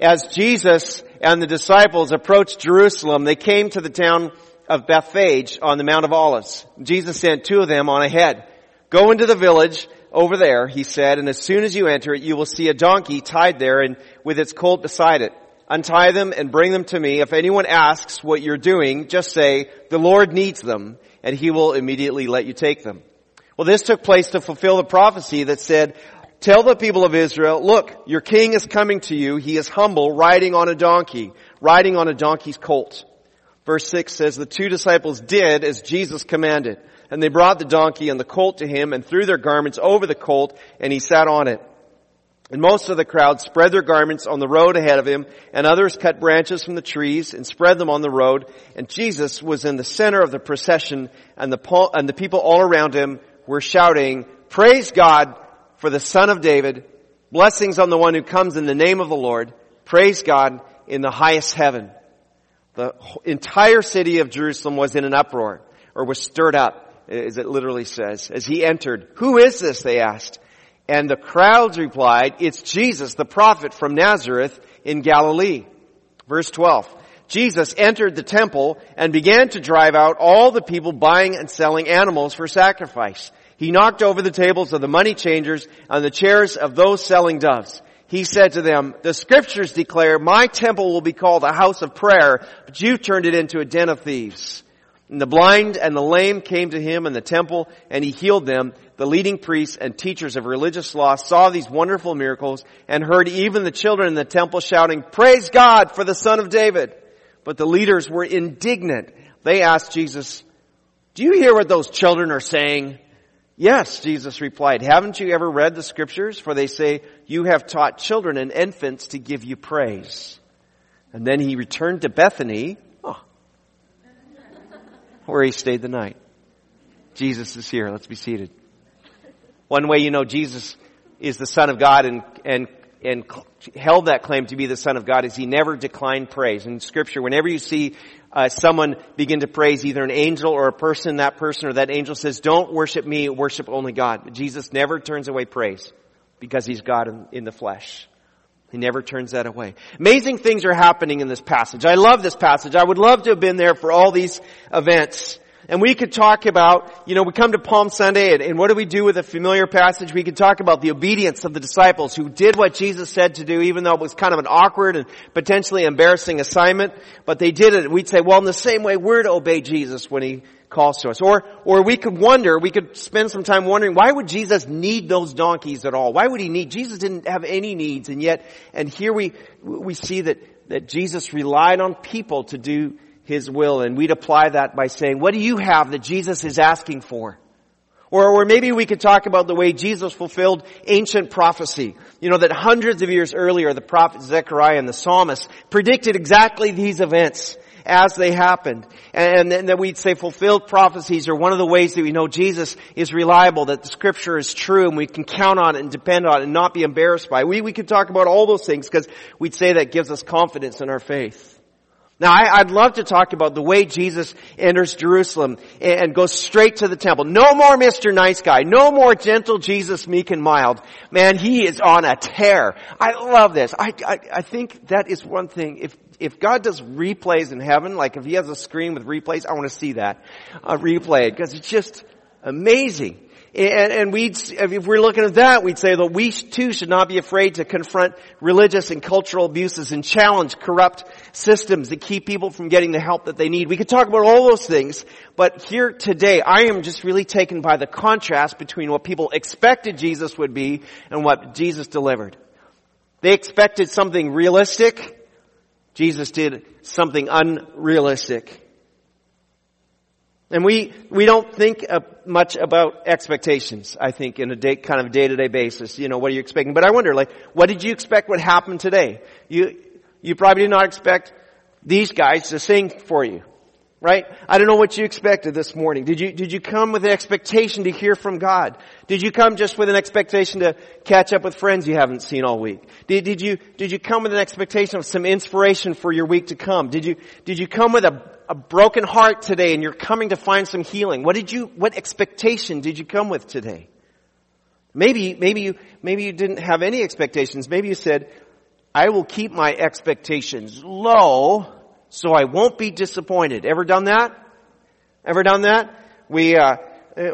As Jesus and the disciples approached Jerusalem, they came to the town of Bethphage on the Mount of Olives. Jesus sent two of them on ahead. Go into the village over there, he said, and as soon as you enter it, you will see a donkey tied there and with its colt beside it. Untie them and bring them to me. If anyone asks what you're doing, just say, the Lord needs them, and he will immediately let you take them. Well, this took place to fulfill the prophecy that said, tell the people of Israel, look, your king is coming to you. He is humble, riding on a donkey, riding on a donkey's colt. Verse 6 says, the two disciples did as Jesus commanded. And they brought the donkey and the colt to him and threw their garments over the colt and he sat on it. And most of the crowd spread their garments on the road ahead of him and others cut branches from the trees and spread them on the road. And Jesus was in the center of the procession and the, and the people all around him were shouting, praise God for the son of David. Blessings on the one who comes in the name of the Lord. Praise God in the highest heaven. The entire city of Jerusalem was in an uproar or was stirred up as it literally says. As he entered, who is this? They asked. And the crowds replied, it's Jesus, the prophet from Nazareth in Galilee. Verse 12. Jesus entered the temple and began to drive out all the people buying and selling animals for sacrifice. He knocked over the tables of the money changers and the chairs of those selling doves. He said to them, the scriptures declare my temple will be called a house of prayer, but you turned it into a den of thieves. And the blind and the lame came to him in the temple and he healed them. The leading priests and teachers of religious law saw these wonderful miracles and heard even the children in the temple shouting, praise God for the son of David. But the leaders were indignant. They asked Jesus, do you hear what those children are saying? Yes, Jesus replied, haven't you ever read the scriptures? For they say, you have taught children and infants to give you praise. And then he returned to Bethany where he stayed the night. Jesus is here. Let's be seated. One way you know Jesus is the Son of God and, and, and held that claim to be the Son of God is he never declined praise. In scripture, whenever you see uh, someone begin to praise either an angel or a person, that person or that angel says, don't worship me, worship only God. But Jesus never turns away praise because he's God in, in the flesh. He never turns that away. Amazing things are happening in this passage. I love this passage. I would love to have been there for all these events. And we could talk about, you know, we come to Palm Sunday and, and, what do we do with a familiar passage? We could talk about the obedience of the disciples who did what Jesus said to do even though it was kind of an awkward and potentially embarrassing assignment, but they did it. We'd say, well, in the same way we're to obey Jesus when he calls to us. Or, or we could wonder, we could spend some time wondering, why would Jesus need those donkeys at all? Why would he need, Jesus didn't have any needs and yet, and here we, we see that, that Jesus relied on people to do his will and we'd apply that by saying, what do you have that Jesus is asking for? Or, or maybe we could talk about the way Jesus fulfilled ancient prophecy. You know, that hundreds of years earlier, the prophet Zechariah and the psalmist predicted exactly these events as they happened. And, and that we'd say fulfilled prophecies are one of the ways that we know Jesus is reliable, that the scripture is true and we can count on it and depend on it and not be embarrassed by it. We, we could talk about all those things because we'd say that gives us confidence in our faith. Now, I, would love to talk about the way Jesus enters Jerusalem and, goes straight to the temple. No more Mr. Nice Guy. No more gentle Jesus, meek and mild. Man, he is on a tear. I love this. I, I, I think that is one thing. If if God does replays in heaven, like if He has a screen with replays, I want to see that uh, replayed because it's just amazing. And, and we'd, if we're looking at that, we'd say that we too should not be afraid to confront religious and cultural abuses and challenge corrupt systems that keep people from getting the help that they need. We could talk about all those things, but here today, I am just really taken by the contrast between what people expected Jesus would be and what Jesus delivered. They expected something realistic, Jesus did something unrealistic. And we, we don't think uh, much about expectations, I think, in a day, kind of day-to-day basis. You know, what are you expecting? But I wonder, like, what did you expect would happen today? You, you probably did not expect these guys to sing for you right? I don't know what you expected this morning. Did you, did you come with an expectation to hear from God? Did you come just with an expectation to catch up with friends you haven't seen all week? Did, did you, did you come with an expectation of some inspiration for your week to come? Did you, did you come with a, a broken heart today and you're coming to find some healing? What did you, what expectation did you come with today? Maybe, maybe you, maybe you didn't have any expectations. Maybe you said, I will keep my expectations low so I won't be disappointed. Ever done that? Ever done that? We, uh,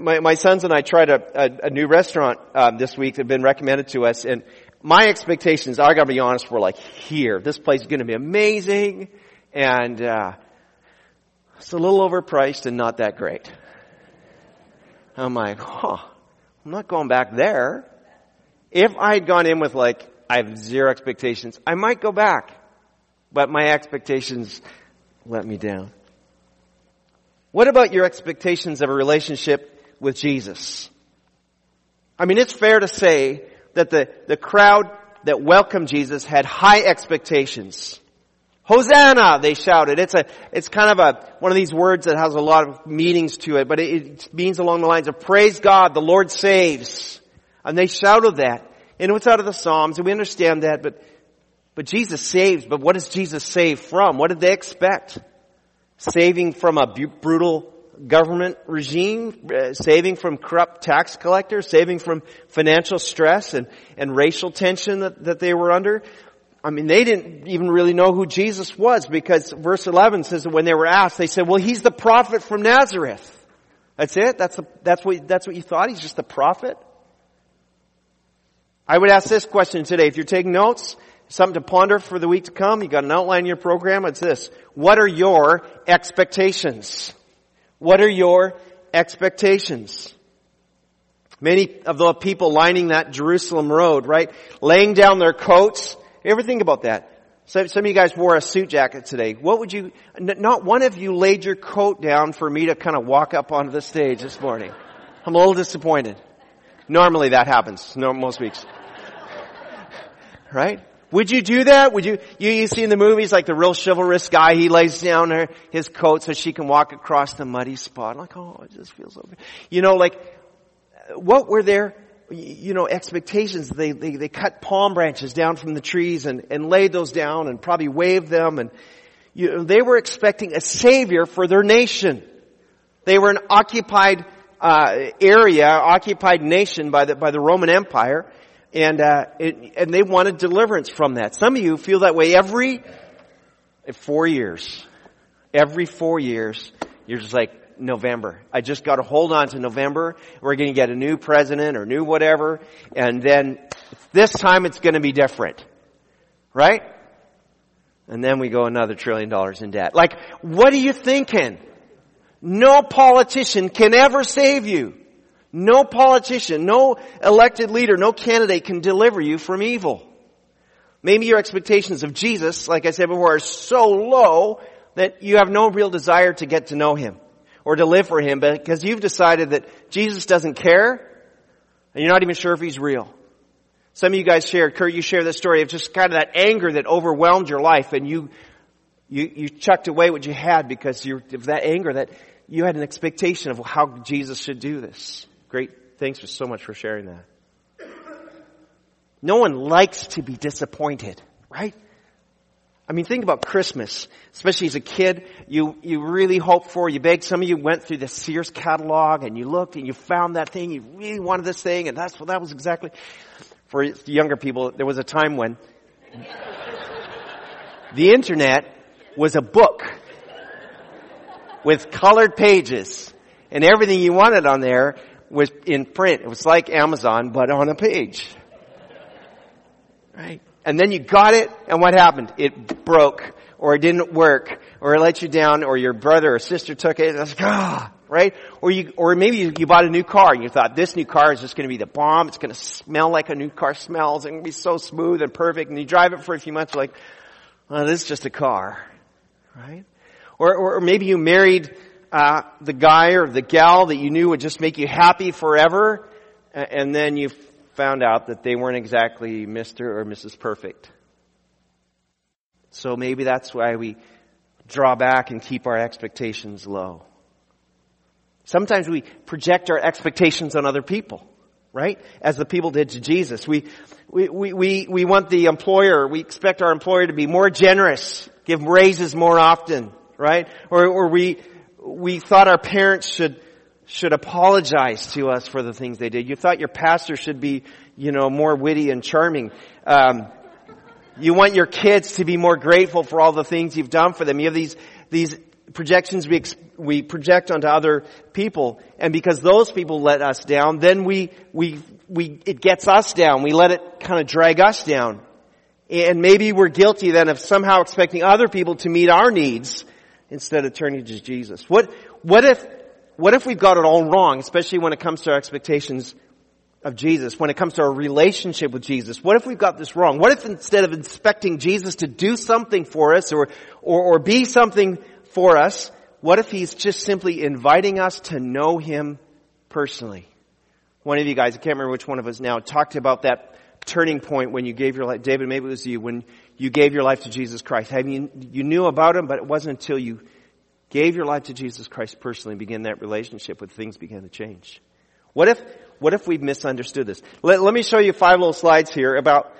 my, my sons and I tried a, a, a new restaurant um, this week that had been recommended to us, and my expectations, I gotta be honest, were like here. This place is gonna be amazing, and uh, it's a little overpriced and not that great. I'm like, huh, I'm not going back there. If I had gone in with like, I have zero expectations, I might go back. But my expectations let me down. What about your expectations of a relationship with Jesus? I mean, it's fair to say that the, the crowd that welcomed Jesus had high expectations. Hosanna, they shouted. It's a, it's kind of a, one of these words that has a lot of meanings to it, but it, it means along the lines of praise God, the Lord saves. And they shouted that. And it's out of the Psalms, and we understand that, but, but Jesus saves, but what does Jesus save from? What did they expect? saving from a brutal government regime, uh, saving from corrupt tax collectors, saving from financial stress and, and racial tension that, that they were under. I mean, they didn't even really know who Jesus was because verse 11 says that when they were asked, they said, well, he's the prophet from Nazareth. That's it? That's, that's what, that's what you thought? He's just a prophet? I would ask this question today. If you're taking notes, something to ponder for the week to come. You got an outline in your program. It's this. What are your expectations? What are your expectations? Many of the people lining that Jerusalem road, right? Laying down their coats. You ever think about that? So, some of you guys wore a suit jacket today. What would you, not one of you laid your coat down for me to kind of walk up onto the stage this morning. I'm a little disappointed. Normally that happens, most weeks. Right? Would you do that? Would you, you, you see in the movies like the real chivalrous guy, he lays down her, his coat so she can walk across the muddy spot. Like, oh, it just feels so good. You know, like, what were their, you know, expectations? They, they, they cut palm branches down from the trees and, and laid those down and probably waved them and, you know, they were expecting a savior for their nation. They were an occupied, uh, area, occupied nation by the, by the Roman Empire and uh, it, and they wanted deliverance from that. Some of you feel that way every four years. Every four years, you're just like November. I just got to hold on to November. We're going to get a new president or new whatever, and then this time it's going to be different, right? And then we go another trillion dollars in debt. Like, what are you thinking? No politician can ever save you. No politician, no elected leader, no candidate can deliver you from evil. Maybe your expectations of Jesus, like I said before, are so low that you have no real desire to get to know Him or to live for Him because you've decided that Jesus doesn't care and you're not even sure if He's real. Some of you guys shared, Kurt, you shared this story of just kind of that anger that overwhelmed your life and you, you, you chucked away what you had because you, of that anger that you had an expectation of how Jesus should do this. Great. Thanks for so much for sharing that. No one likes to be disappointed, right? I mean, think about Christmas, especially as a kid. You, you really hoped for, you begged, some of you went through the Sears catalog and you looked and you found that thing, you really wanted this thing and that's what that was exactly. For younger people, there was a time when the internet was a book with colored pages and everything you wanted on there was in print. It was like Amazon, but on a page. Right? And then you got it, and what happened? It broke, or it didn't work, or it let you down, or your brother or sister took it, and it's like, ah, right? Or you, or maybe you, you bought a new car, and you thought, this new car is just gonna be the bomb, it's gonna smell like a new car smells, and be so smooth and perfect, and you drive it for a few months, like, well, this is just a car, right? Or, or maybe you married uh, the guy or the gal that you knew would just make you happy forever, and then you found out that they weren't exactly Mr. or Mrs. Perfect. So maybe that's why we draw back and keep our expectations low. Sometimes we project our expectations on other people, right? As the people did to Jesus. We, we, we, we, we want the employer, we expect our employer to be more generous, give raises more often, right? Or, or we, we thought our parents should, should apologize to us for the things they did. You thought your pastor should be, you know, more witty and charming. Um, You want your kids to be more grateful for all the things you've done for them. You have these, these projections we, ex- we project onto other people. And because those people let us down, then we, we, we, it gets us down. We let it kind of drag us down. And maybe we're guilty then of somehow expecting other people to meet our needs instead of turning to Jesus. What, what if, what if we've got it all wrong, especially when it comes to our expectations of Jesus, when it comes to our relationship with Jesus? What if we've got this wrong? What if instead of expecting Jesus to do something for us or, or, or be something for us, what if He's just simply inviting us to know Him personally? One of you guys, I can't remember which one of us now, talked about that turning point when you gave your life, David, maybe it was you, when you gave your life to Jesus Christ. Have you, you knew about Him, but it wasn't until you gave your life to Jesus Christ personally and began that relationship with things began to change. What if, what if we've misunderstood this? Let, let me show you five little slides here about,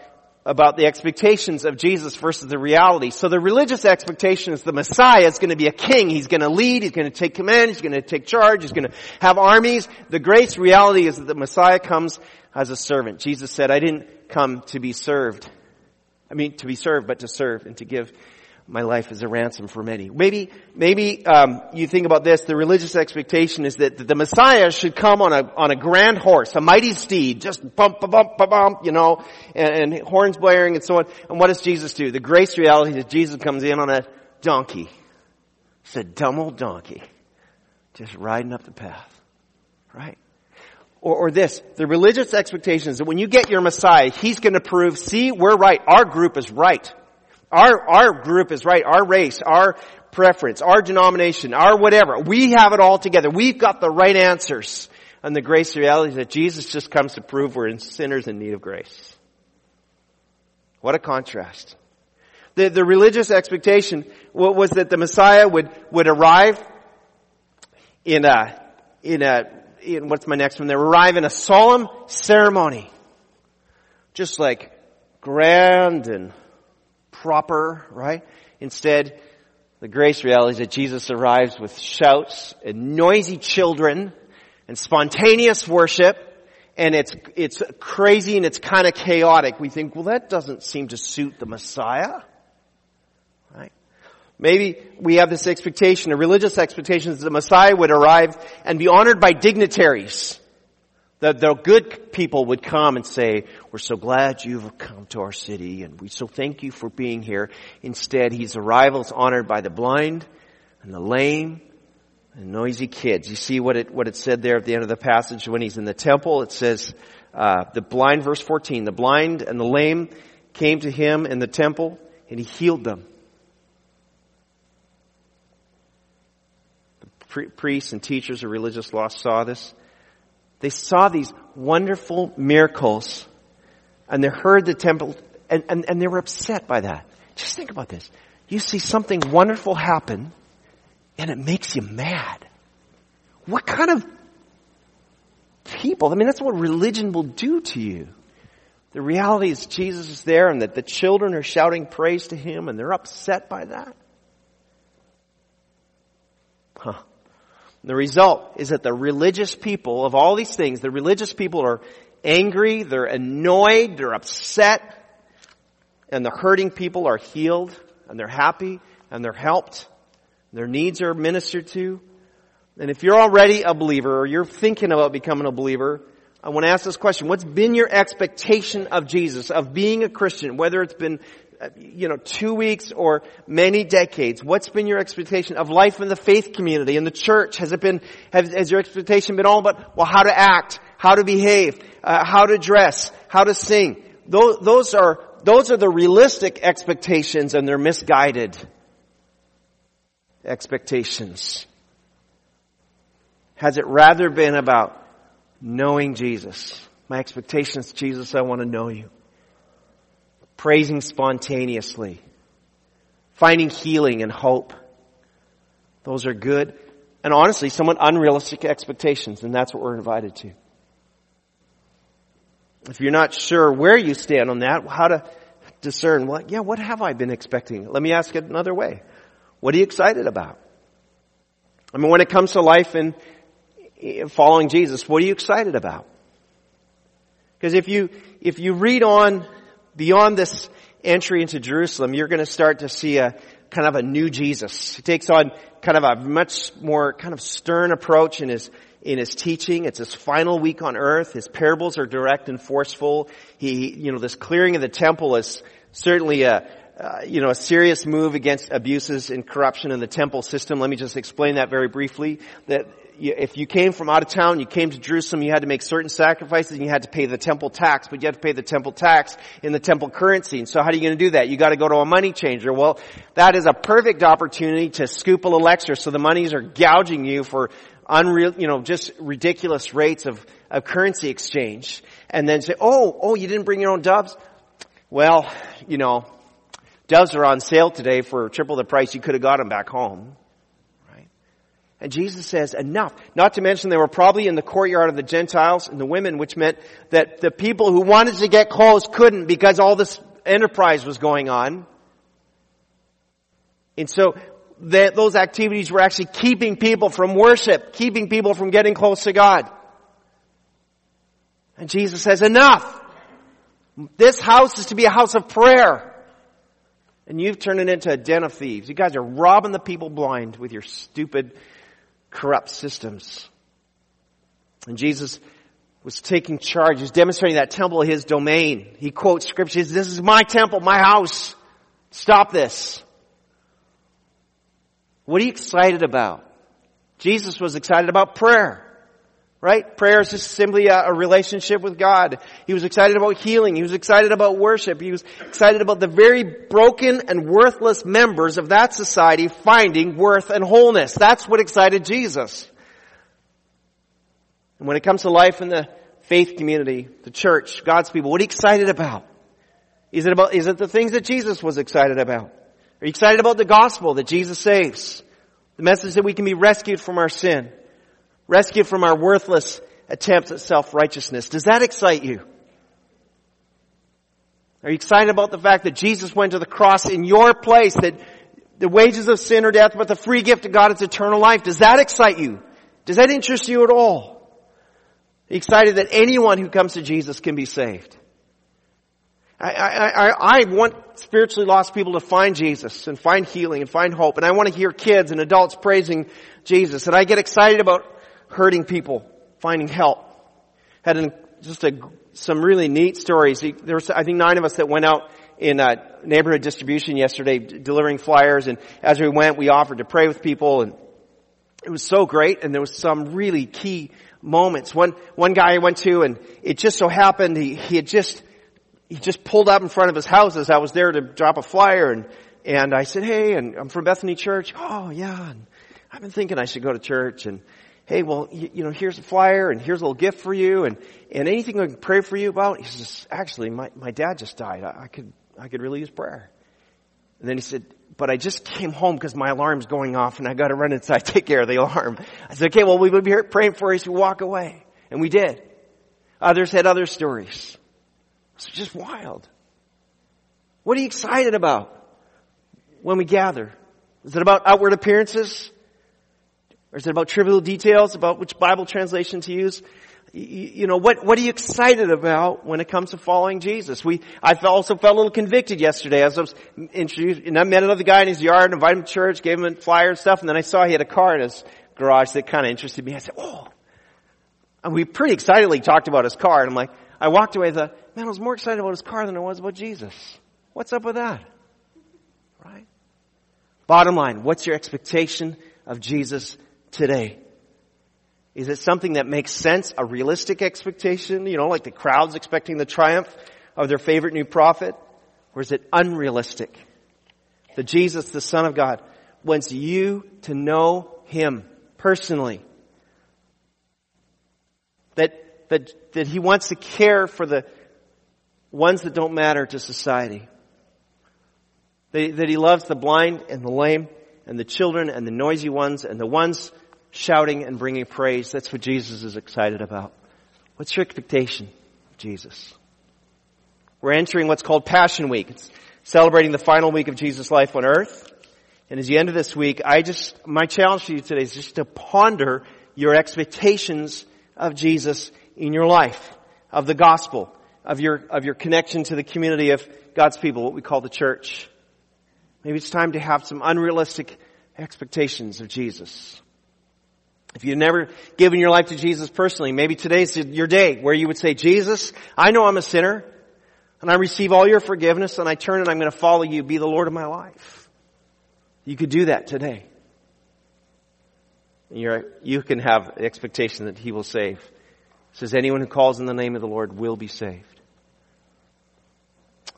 about the expectations of Jesus versus the reality. So the religious expectation is the Messiah is going to be a king. He's going to lead. He's going to take command. He's going to take charge. He's going to have armies. The grace reality is that the Messiah comes as a servant. Jesus said, I didn't come to be served. I mean, to be served, but to serve and to give my life as a ransom for many. Maybe, maybe um, you think about this. The religious expectation is that the Messiah should come on a on a grand horse, a mighty steed, just bump, bump, bump, bump, you know, and, and horns blaring and so on. And what does Jesus do? The grace reality is Jesus comes in on a donkey. It's a dumb old donkey, just riding up the path, right? Or, or this, the religious expectation is that when you get your Messiah, He's going to prove, see, we're right. Our group is right. Our, our group is right. Our race, our preference, our denomination, our whatever. We have it all together. We've got the right answers. And the grace reality is that Jesus just comes to prove we're in sinners in need of grace. What a contrast. The, the religious expectation was that the Messiah would, would arrive in a, in a, what's my next one? They arrive in a solemn ceremony. Just like grand and proper, right? Instead, the grace reality is that Jesus arrives with shouts and noisy children and spontaneous worship and it's, it's crazy and it's kind of chaotic. We think, well that doesn't seem to suit the Messiah. Maybe we have this expectation, a religious expectation that the Messiah would arrive and be honored by dignitaries. The, the good people would come and say, we're so glad you've come to our city and we so thank you for being here. Instead, his arrival is honored by the blind and the lame and noisy kids. You see what it, what it said there at the end of the passage when he's in the temple? It says, uh, the blind, verse 14, the blind and the lame came to him in the temple and he healed them. Priests and teachers of religious law saw this they saw these wonderful miracles and they heard the temple and, and, and they were upset by that. Just think about this. You see something wonderful happen and it makes you mad. What kind of people? I mean, that's what religion will do to you. The reality is Jesus is there and that the children are shouting praise to Him and they're upset by that. Huh. The result is that the religious people of all these things, the religious people are angry, they're annoyed, they're upset, and the hurting people are healed, and they're happy, and they're helped, their needs are ministered to. And if you're already a believer, or you're thinking about becoming a believer, I want to ask this question. What's been your expectation of Jesus, of being a Christian, whether it's been you know, two weeks or many decades, what's been your expectation of life in the faith community, in the church? Has it been, has, has your expectation been all about, well, how to act, how to behave, uh, how to dress, how to sing? Those, those are, those are the realistic expectations and they're misguided expectations. Has it rather been about knowing Jesus? My expectations, Jesus, I want to know you praising spontaneously, finding healing and hope. Those are good and honestly somewhat unrealistic expectations, and that's what we're invited to. If you're not sure where you stand on that, how to discern, well, yeah, what have I been expecting? Let me ask it another way. What are you excited about? I mean, when it comes to life and eh, following Jesus, what are you excited about? Because if you, if you read on beyond this, entry into Jerusalem, you're going to start to see a kind of a new Jesus. He takes on kind of a much more kind of stern approach in his in his teaching. It's his final week on earth. His parables are direct and forceful. He, you know, this clearing of the temple is certainly a, uh, you know, a serious move against abuses and corruption in the temple system. Let me just explain that very briefly. That if you came from out of town, you came to Jerusalem, you had to make certain sacrifices and you had to pay the temple tax, but you had to pay the temple tax in the temple currency. And so how are you going to do that? You got to go to a money changer. Well, that is a perfect opportunity to scoop a little extra so the monies are gouging you for unreal, you know, just ridiculous rates of, of currency exchange. And then say, oh, oh, you didn't bring your own doves? Well, you know, doves are on sale today for triple the price you could have got them back home. And Jesus says, enough. Not to mention they were probably in the courtyard of the Gentiles and the women, which meant that the people who wanted to get close couldn't because all this enterprise was going on. And so those activities were actually keeping people from worship, keeping people from getting close to God. And Jesus says, enough. This house is to be a house of prayer. And you've turned it into a den of thieves. You guys are robbing the people blind with your stupid corrupt systems. And Jesus was taking charge. He's demonstrating that temple his domain. He quotes scriptures. This is my temple, my house. Stop this. What are you excited about? Jesus was excited about prayer. Right? Prayer is just simply a, a, relationship with God. He was excited about healing. He was excited about worship. He was excited about the very broken and worthless members of that society finding worth and wholeness. That's what excited Jesus. And when it comes to life in the faith community, the church, God's people, what are you excited about? Is it about, is it the things that Jesus was excited about? Are you excited about the gospel that Jesus saves? The message that we can be rescued from our sin? Rescued from our worthless attempts at self-righteousness. Does that excite you? Are you excited about the fact that Jesus went to the cross in your place, that the wages of sin are death, but the free gift of God is eternal life? Does that excite you? Does that interest you at all? Are you excited that anyone who comes to Jesus can be saved? I, I, I, I want spiritually lost people to find Jesus and find healing and find hope. And I want to hear kids and adults praising Jesus. And I get excited about hurting people, finding help. Had an, just a, some really neat stories. There was, I think, nine of us that went out in uh, neighborhood distribution yesterday, delivering flyers. And as we went, we offered to pray with people, and it was so great. And there was some really key moments. One one guy I went to, and it just so happened he he had just he just pulled up in front of his house as I was there to drop a flyer, and and I said, "Hey, and I'm from Bethany Church." Oh yeah, and I've been thinking I should go to church, and hey, well, you, you, know, here's a flyer and here's a little gift for you and, and anything I can pray for you about? He says, actually, my, my dad just died. I, I could, I could really use prayer. And then he said, but I just came home because my alarm's going off and I gotta run inside, take care of the alarm. I said, okay, well, we will be here praying for you so walk away. And we did. Others had other stories. It's just wild. What are you excited about when we gather? Is it about outward appearances? Or is it about trivial details about which Bible translation to use? You, know, what, what are you excited about when it comes to following Jesus? We, I also felt a little convicted yesterday as I was introduced, and I met another guy in his yard, invited him to church, gave him a flyer and stuff, and then I saw he had a car in his garage that kind of interested me. I said, oh. And we pretty excitedly talked about his car, and I'm like, I walked away and thought, man, I was more excited about his car than I was about Jesus. What's up with that? Right? Bottom line, what's your expectation of Jesus today? Is it something that makes sense, a realistic expectation, you know, like the crowds expecting the triumph of their favorite new prophet? Or is it unrealistic? That Jesus, the Son of God, wants you to know Him personally. That, that, that He wants to care for the ones that don't matter to society. That, that He loves the blind and the lame and the children and the noisy ones and the ones shouting and bringing praise. That's what Jesus is excited about. What's your expectation of Jesus? We're entering what's called Passion Week. It's celebrating the final week of Jesus' life on earth. And as the end of this week, I just, my challenge to you today is just to ponder your expectations of Jesus in your life, of the gospel. of your, of your connection to the community of God's people, what we call the church. Maybe it's time to have some unrealistic expectations of Jesus. If you've never given your life to Jesus personally, maybe today's your day where you would say, Jesus, I know I'm a sinner and I receive all your forgiveness and I turn and I'm going to follow you, be the Lord of my life. You could do that today. You're, you can have expectation that He will save. It says, anyone who calls in the name of the Lord will be saved.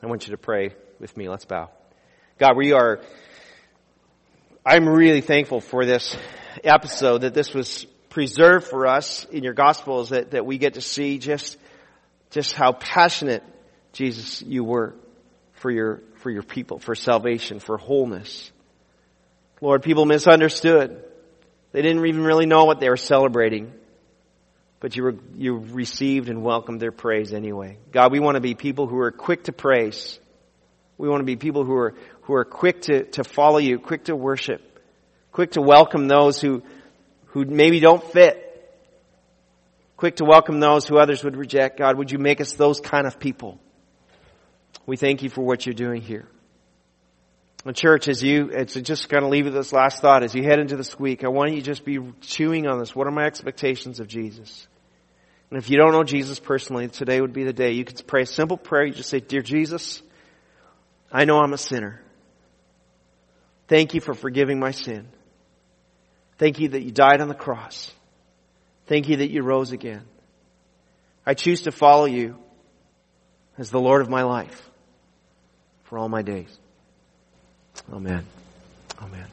I want you to pray with me. Let's bow. God, we are, I'm really thankful for this episode, that this was preserved for us in your gospels, that, that we get to see just, just how passionate, Jesus, you were for your, for your people, for salvation, for wholeness. Lord, people misunderstood. They didn't even really know what they were celebrating. But you, were, you received and welcomed their praise anyway. God, we want to be people who are quick to praise. We want to be people who are, who are quick to, to follow you, quick to worship, quick to welcome those who, who maybe don't fit, quick to welcome those who others would reject. God, would you make us those kind of people? We thank you for what you're doing here. And church, as you, it's just kind of leave with this last thought. As you head into this week, I want you to just be chewing on this. What are my expectations of Jesus? And if you don't know Jesus personally, today would be the day. You could pray a simple prayer. You just say, Dear Jesus, I know I'm a sinner. Thank you for forgiving my sin. Thank you that you died on the cross. Thank you that you rose again. I choose to follow you as the Lord of my life for all my days. Amen. Amen.